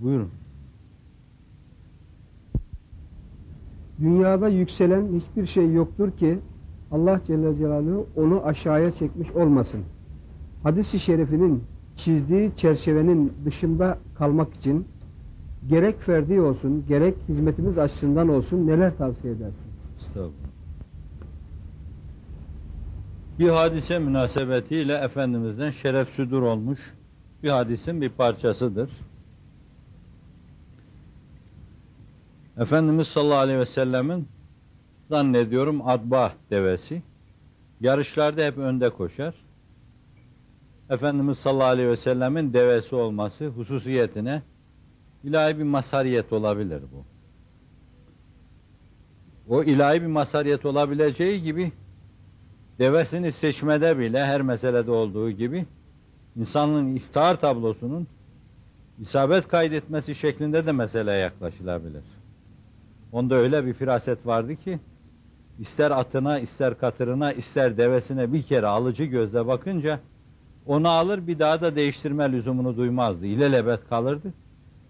Buyurun. Dünyada yükselen hiçbir şey yoktur ki Allah Celle Celaluhu onu aşağıya çekmiş olmasın. Hadis-i şerifinin çizdiği çerçevenin dışında kalmak için gerek ferdi olsun, gerek hizmetimiz açısından olsun neler tavsiye edersiniz? Estağfurullah. Bir hadise münasebetiyle Efendimiz'den şeref südur olmuş bir hadisin bir parçasıdır. Efendimiz sallallahu aleyhi ve sellemin zannediyorum adba devesi yarışlarda hep önde koşar. Efendimiz sallallahu aleyhi ve sellemin devesi olması hususiyetine ilahi bir masariyet olabilir bu. O ilahi bir masariyet olabileceği gibi devesini seçmede bile her meselede olduğu gibi insanlığın iftihar tablosunun isabet kaydetmesi şeklinde de meseleye yaklaşılabilir. Onda öyle bir firaset vardı ki ister atına, ister katırına, ister devesine bir kere alıcı gözle bakınca onu alır bir daha da değiştirme lüzumunu duymazdı. İlelebet kalırdı.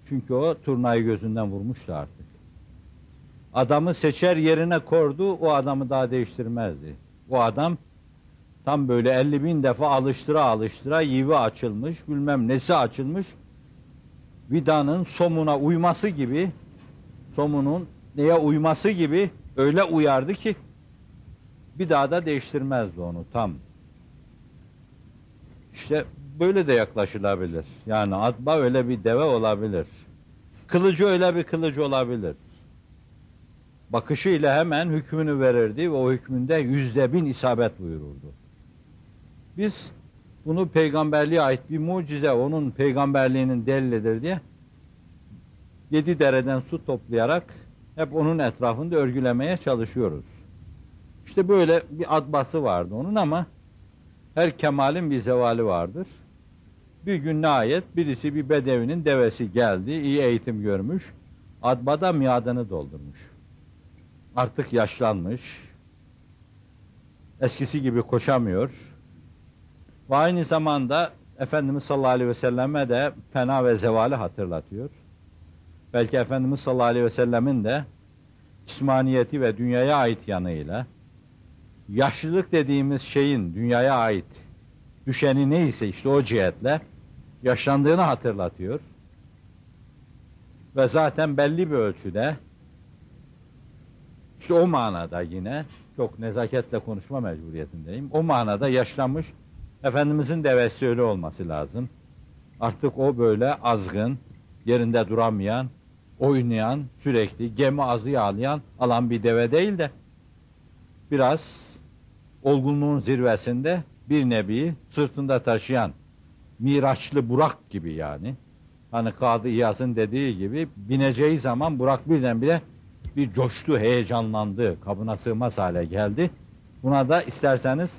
Çünkü o turnayı gözünden vurmuştu artık. Adamı seçer yerine kordu, o adamı daha değiştirmezdi. O adam tam böyle 50 bin defa alıştıra alıştıra yivi açılmış, bilmem nesi açılmış, vidanın somuna uyması gibi, somunun neye uyması gibi öyle uyardı ki, bir daha da değiştirmezdi onu tam. İşte böyle de yaklaşılabilir. Yani atba öyle bir deve olabilir. Kılıcı öyle bir kılıcı olabilir. Bakışıyla hemen hükmünü verirdi ve o hükmünde yüzde bin isabet buyururdu. Biz bunu peygamberliğe ait bir mucize, onun peygamberliğinin delilidir diye yedi dereden su toplayarak hep onun etrafında örgülemeye çalışıyoruz. İşte böyle bir adbası vardı onun ama her kemalin bir zevali vardır. Bir gün nihayet birisi bir bedevinin devesi geldi, iyi eğitim görmüş, adbada miadını doldurmuş. Artık yaşlanmış, eskisi gibi koşamıyor. Ve aynı zamanda Efendimiz sallallahu aleyhi ve selleme de fena ve zevali hatırlatıyor. Belki Efendimiz sallallahu aleyhi ve sellemin de cismaniyeti ve dünyaya ait yanıyla yaşlılık dediğimiz şeyin dünyaya ait düşeni neyse işte o cihetle yaşlandığını hatırlatıyor. Ve zaten belli bir ölçüde işte o manada yine çok nezaketle konuşma mecburiyetindeyim. O manada yaşlanmış Efendimizin devesi öyle olması lazım. Artık o böyle azgın, yerinde duramayan, oynayan, sürekli gemi azı yağlayan alan bir deve değil de biraz olgunluğun zirvesinde bir nebi sırtında taşıyan miraçlı Burak gibi yani. Hani Kadı İyaz'ın dediği gibi bineceği zaman Burak birdenbire bir coştu, heyecanlandı, kabına sığmaz hale geldi. Buna da isterseniz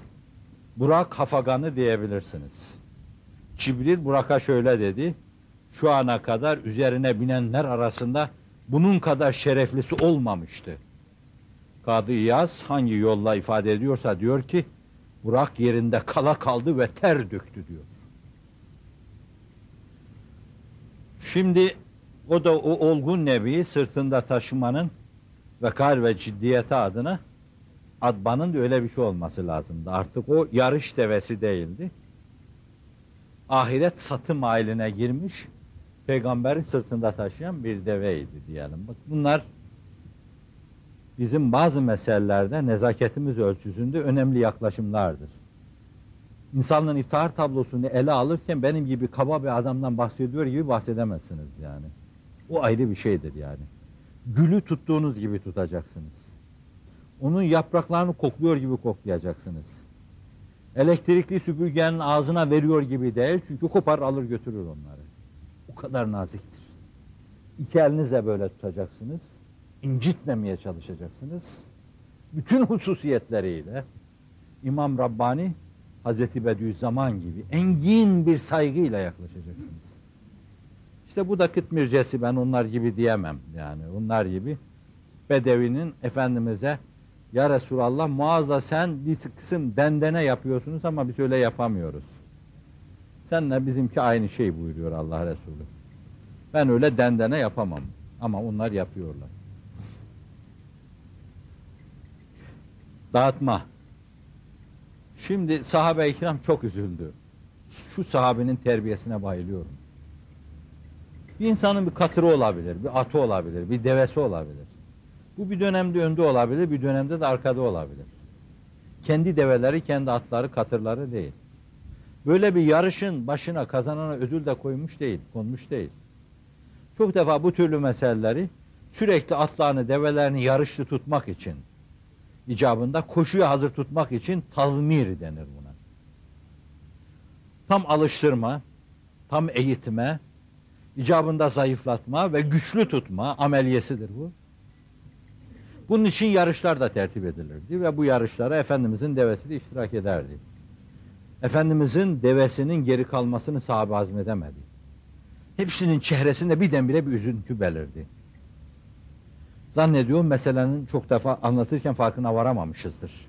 Burak hafaganı diyebilirsiniz. Cibril Burak'a şöyle dedi, şu ana kadar üzerine binenler arasında bunun kadar şereflisi olmamıştı. Kadı İyaz hangi yolla ifade ediyorsa diyor ki, Burak yerinde kala kaldı ve ter döktü diyor. Şimdi o da o olgun nebi sırtında taşımanın vekar ve ciddiyeti adına Adban'ın da öyle bir şey olması lazımdı. Artık o yarış devesi değildi. Ahiret satım ailine girmiş, peygamberi sırtında taşıyan bir deveydi diyelim. Bak bunlar bizim bazı meselelerde nezaketimiz ölçüsünde önemli yaklaşımlardır. İnsanlığın iftihar tablosunu ele alırken benim gibi kaba bir adamdan bahsediyor gibi bahsedemezsiniz yani. O ayrı bir şeydir yani. Gülü tuttuğunuz gibi tutacaksınız. Onun yapraklarını kokluyor gibi koklayacaksınız. Elektrikli süpürgenin ağzına veriyor gibi değil çünkü kopar alır götürür onları. Kadar naziktir. İki elinizle böyle tutacaksınız. incitmemeye çalışacaksınız. Bütün hususiyetleriyle İmam Rabbani Hazreti Bediüzzaman gibi engin bir saygıyla yaklaşacaksınız. İşte bu da kıtmircesi ben onlar gibi diyemem yani onlar gibi Bedevi'nin Efendimiz'e ya Resulallah muazza sen bir kısım dendene yapıyorsunuz ama biz öyle yapamıyoruz. Senle bizimki aynı şey buyuruyor Allah Resulü. Ben öyle dendene yapamam. Ama onlar yapıyorlar. Dağıtma. Şimdi sahabe-i kiram çok üzüldü. Şu sahabenin terbiyesine bayılıyorum. Bir insanın bir katırı olabilir, bir atı olabilir, bir devesi olabilir. Bu bir dönemde önde olabilir, bir dönemde de arkada olabilir. Kendi develeri, kendi atları, katırları değil. Böyle bir yarışın başına kazanana ödül de koymuş değil, konmuş değil. Çok defa bu türlü meseleleri sürekli atlarını, develerini yarışlı tutmak için, icabında koşuya hazır tutmak için tazmir denir buna. Tam alıştırma, tam eğitme, icabında zayıflatma ve güçlü tutma ameliyesidir bu. Bunun için yarışlar da tertip edilirdi ve bu yarışlara Efendimizin devesi de iştirak ederdi. Efendimizin devesinin geri kalmasını sahabe hazmedemedi. Hepsinin çehresinde birdenbire bir üzüntü belirdi. Zannediyorum meselenin çok defa anlatırken farkına varamamışızdır.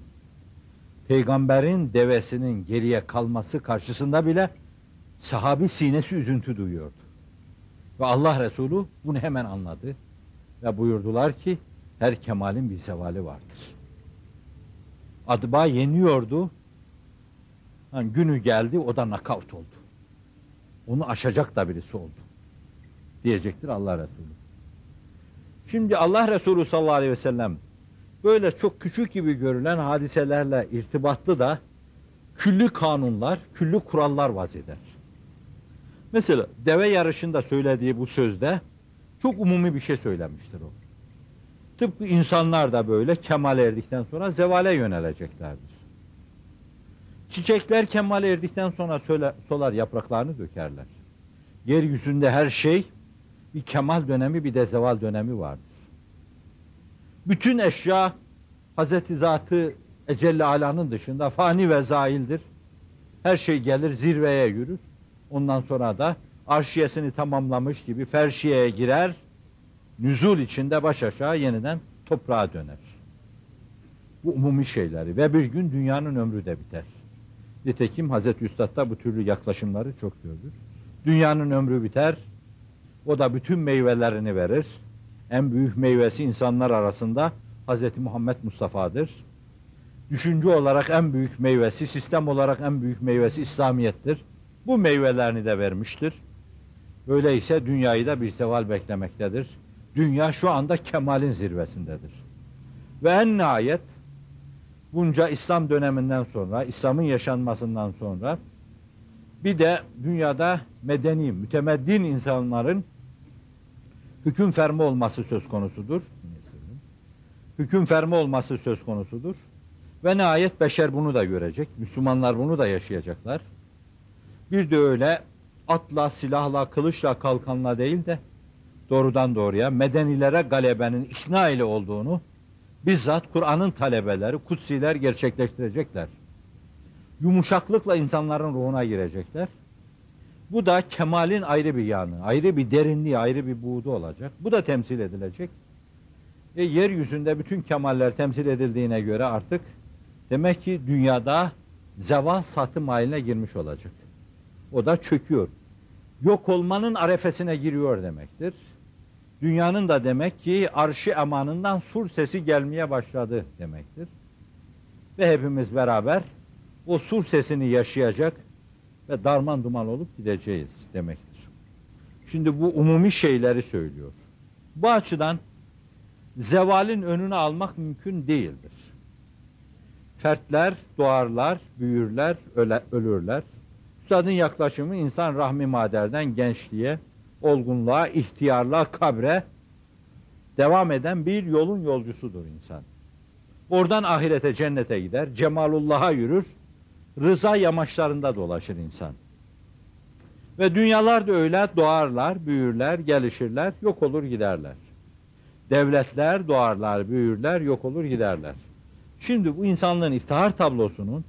Peygamberin devesinin geriye kalması karşısında bile sahabi sinesi üzüntü duyuyordu. Ve Allah Resulü bunu hemen anladı ve buyurdular ki her kemalin bir zevali vardır. Adba yeniyordu. Yani günü geldi o da nakavt oldu. Onu aşacak da birisi oldu. Diyecektir Allah Resulü. Şimdi Allah Resulü sallallahu aleyhi ve sellem böyle çok küçük gibi görülen hadiselerle irtibatlı da külli kanunlar, külli kurallar vaz eder. Mesela deve yarışında söylediği bu sözde çok umumi bir şey söylemiştir o. Tıpkı insanlar da böyle kemal erdikten sonra zevale yöneleceklerdir. Çiçekler kemal erdikten sonra söyle, solar yapraklarını dökerler. Yeryüzünde her şey bir kemal dönemi bir de zeval dönemi vardır. Bütün eşya Hazreti Zatı Ecelle Ala'nın dışında fani ve zaildir. Her şey gelir zirveye yürür. Ondan sonra da arşiyesini tamamlamış gibi ferşiyeye girer. Nüzul içinde baş aşağı yeniden toprağa döner. Bu umumi şeyleri ve bir gün dünyanın ömrü de biter. Nitekim Hazreti Üstad da bu türlü yaklaşımları çok gördür. Dünyanın ömrü biter, o da bütün meyvelerini verir. En büyük meyvesi insanlar arasında Hazreti Muhammed Mustafa'dır. Düşünce olarak en büyük meyvesi, sistem olarak en büyük meyvesi İslamiyettir. Bu meyvelerini de vermiştir. Öyleyse dünyayı da bir seval beklemektedir. Dünya şu anda kemalin zirvesindedir. Ve en nihayet bunca İslam döneminden sonra, İslam'ın yaşanmasından sonra bir de dünyada medeni, mütemeddin insanların hüküm fermi olması söz konusudur. Hüküm fermi olması söz konusudur. Ve nihayet beşer bunu da görecek. Müslümanlar bunu da yaşayacaklar. Bir de öyle atla, silahla, kılıçla, kalkanla değil de doğrudan doğruya medenilere galebenin ikna ile olduğunu bizzat Kur'an'ın talebeleri, kutsiler gerçekleştirecekler. Yumuşaklıkla insanların ruhuna girecekler. Bu da kemalin ayrı bir yanı, ayrı bir derinliği, ayrı bir buğdu olacak. Bu da temsil edilecek. E, yeryüzünde bütün kemaller temsil edildiğine göre artık demek ki dünyada zeval satım haline girmiş olacak. O da çöküyor. Yok olmanın arefesine giriyor demektir. Dünyanın da demek ki arşı emanından sur sesi gelmeye başladı demektir. Ve hepimiz beraber o sur sesini yaşayacak ve darman duman olup gideceğiz demektir. Şimdi bu umumi şeyleri söylüyor. Bu açıdan zevalin önünü almak mümkün değildir. Fertler doğarlar, büyürler, öle, ölürler. Üstadın yaklaşımı insan rahmi maderden gençliğe, olgunluğa, ihtiyarlığa, kabre devam eden bir yolun yolcusudur insan. Oradan ahirete, cennete gider, cemalullah'a yürür, rıza yamaçlarında dolaşır insan. Ve dünyalar da öyle doğarlar, büyürler, gelişirler, yok olur giderler. Devletler doğarlar, büyürler, yok olur giderler. Şimdi bu insanlığın iftihar tablosunun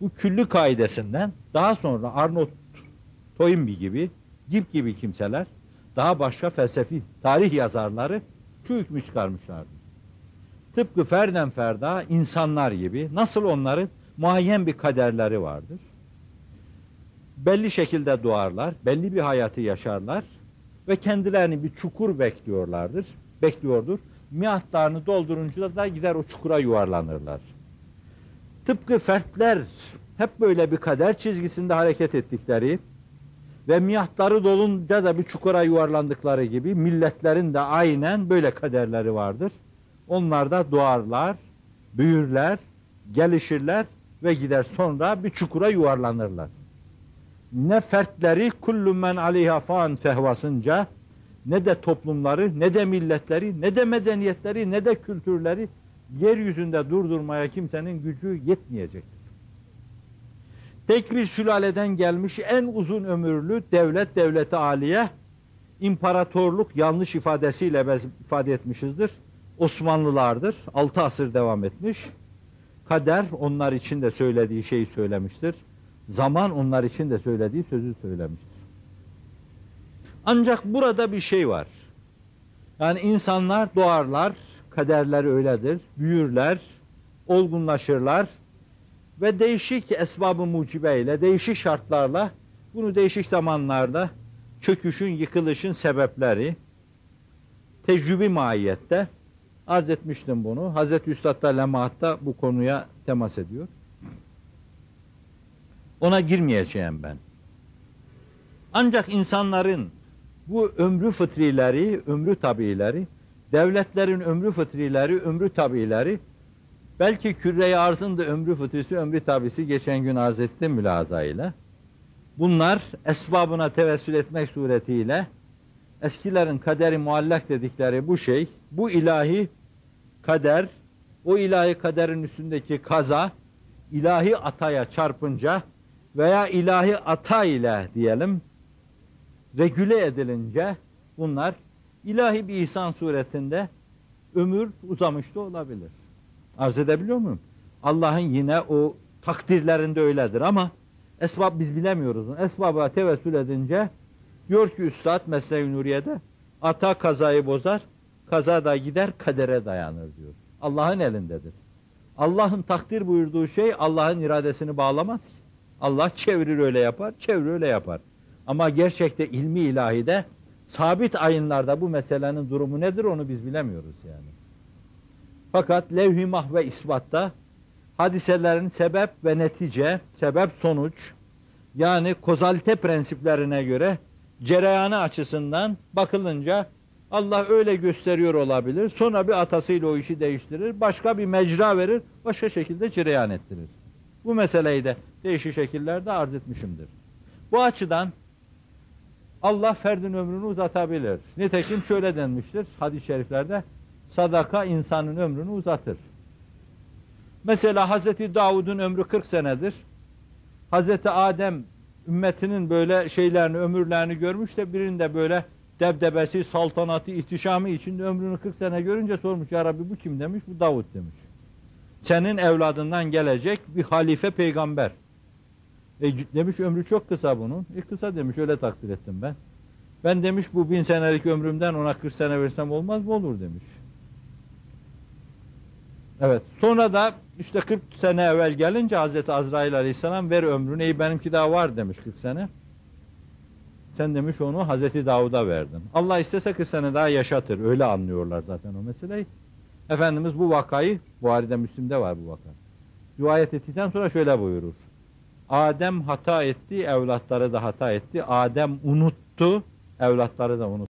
bu küllü kaidesinden daha sonra Arnold Toynbee gibi, Gip gibi kimseler daha başka felsefi tarih yazarları şu hükmü çıkarmışlardı. Tıpkı ferden ferda insanlar gibi nasıl onların muayyen bir kaderleri vardır. Belli şekilde doğarlar, belli bir hayatı yaşarlar. ve kendilerini bir çukur bekliyorlardır. Bekliyordur. Miatlarını doldurunca da gider o çukura yuvarlanırlar. Tıpkı fertler hep böyle bir kader çizgisinde hareket ettikleri ve miatları dolunca da bir çukura yuvarlandıkları gibi milletlerin de aynen böyle kaderleri vardır. Onlar da doğarlar, büyürler, gelişirler ve gider sonra bir çukura yuvarlanırlar. Ne fertleri kullu men aleyha fan fehvasınca ne de toplumları, ne de milletleri, ne de medeniyetleri, ne de kültürleri yeryüzünde durdurmaya kimsenin gücü yetmeyecektir. Tek bir sülaleden gelmiş en uzun ömürlü devlet devleti aliye imparatorluk yanlış ifadesiyle ifade etmişizdir. Osmanlılardır. Altı asır devam etmiş. Kader onlar için de söylediği şeyi söylemiştir. Zaman onlar için de söylediği sözü söylemiştir. Ancak burada bir şey var. Yani insanlar doğarlar, kaderleri öyledir, büyürler, olgunlaşırlar ve değişik esbabı mucibeyle, değişik şartlarla bunu değişik zamanlarda çöküşün, yıkılışın sebepleri tecrübi mahiyette arz etmiştim bunu. Hazreti Üstad da Lemaat'ta bu konuya temas ediyor. Ona girmeyeceğim ben. Ancak insanların bu ömrü fıtrileri, ömrü tabiileri, devletlerin ömrü fıtrileri, ömrü tabiileri, belki küre-i ömrü fıtrisi, ömrü tabisi geçen gün arz ettim mülazayla. Bunlar esbabına tevessül etmek suretiyle eskilerin kaderi muallak dedikleri bu şey, bu ilahi kader, o ilahi kaderin üstündeki kaza, ilahi ataya çarpınca veya ilahi ata ile diyelim, regüle edilince bunlar ilahi bir ihsan suretinde ömür uzamış da olabilir. Arz edebiliyor muyum? Allah'ın yine o takdirlerinde öyledir ama esbab biz bilemiyoruz. Esbaba tevessül edince diyor ki Üstad Mesnevi Nuriye'de ata kazayı bozar, kaza da gider kadere dayanır diyor. Allah'ın elindedir. Allah'ın takdir buyurduğu şey Allah'ın iradesini bağlamaz ki. Allah çevirir öyle yapar, çevirir öyle yapar. Ama gerçekte ilmi ilahide sabit ayınlarda bu meselenin durumu nedir onu biz bilemiyoruz yani. Fakat levh-i mahve isbatta hadiselerin sebep ve netice, sebep sonuç yani kozalite prensiplerine göre cereyanı açısından bakılınca Allah öyle gösteriyor olabilir. Sonra bir atasıyla o işi değiştirir. Başka bir mecra verir. Başka şekilde cereyan ettirir. Bu meseleyi de değişik şekillerde arz etmişimdir. Bu açıdan Allah ferdin ömrünü uzatabilir. Nitekim şöyle denmiştir hadis-i şeriflerde. Sadaka insanın ömrünü uzatır. Mesela Hazreti Davud'un ömrü 40 senedir. Hazreti Adem ümmetinin böyle şeylerini, ömürlerini görmüş de birinde böyle debdebesi, saltanatı, ihtişamı içinde ömrünü 40 sene görünce sormuş ya Rabbi bu kim demiş, bu Davud demiş. Senin evladından gelecek bir halife peygamber. E, demiş ömrü çok kısa bunun. E kısa demiş öyle takdir ettim ben. Ben demiş bu bin senelik ömrümden ona 40 sene versem olmaz mı olur demiş. Evet. Sonra da işte 40 sene evvel gelince Hazreti Azrail Aleyhisselam ver ömrünü. Ey benimki daha var demiş 40 sene. Sen demiş onu Hazreti Davud'a verdin. Allah istese 40 sene daha yaşatır. Öyle anlıyorlar zaten o meseleyi. Efendimiz bu vakayı, Buhari'de Müslim'de var bu vaka. Rivayet ettikten sonra şöyle buyurur. Adem hata etti, evlatları da hata etti. Adem unuttu, evlatları da unuttu.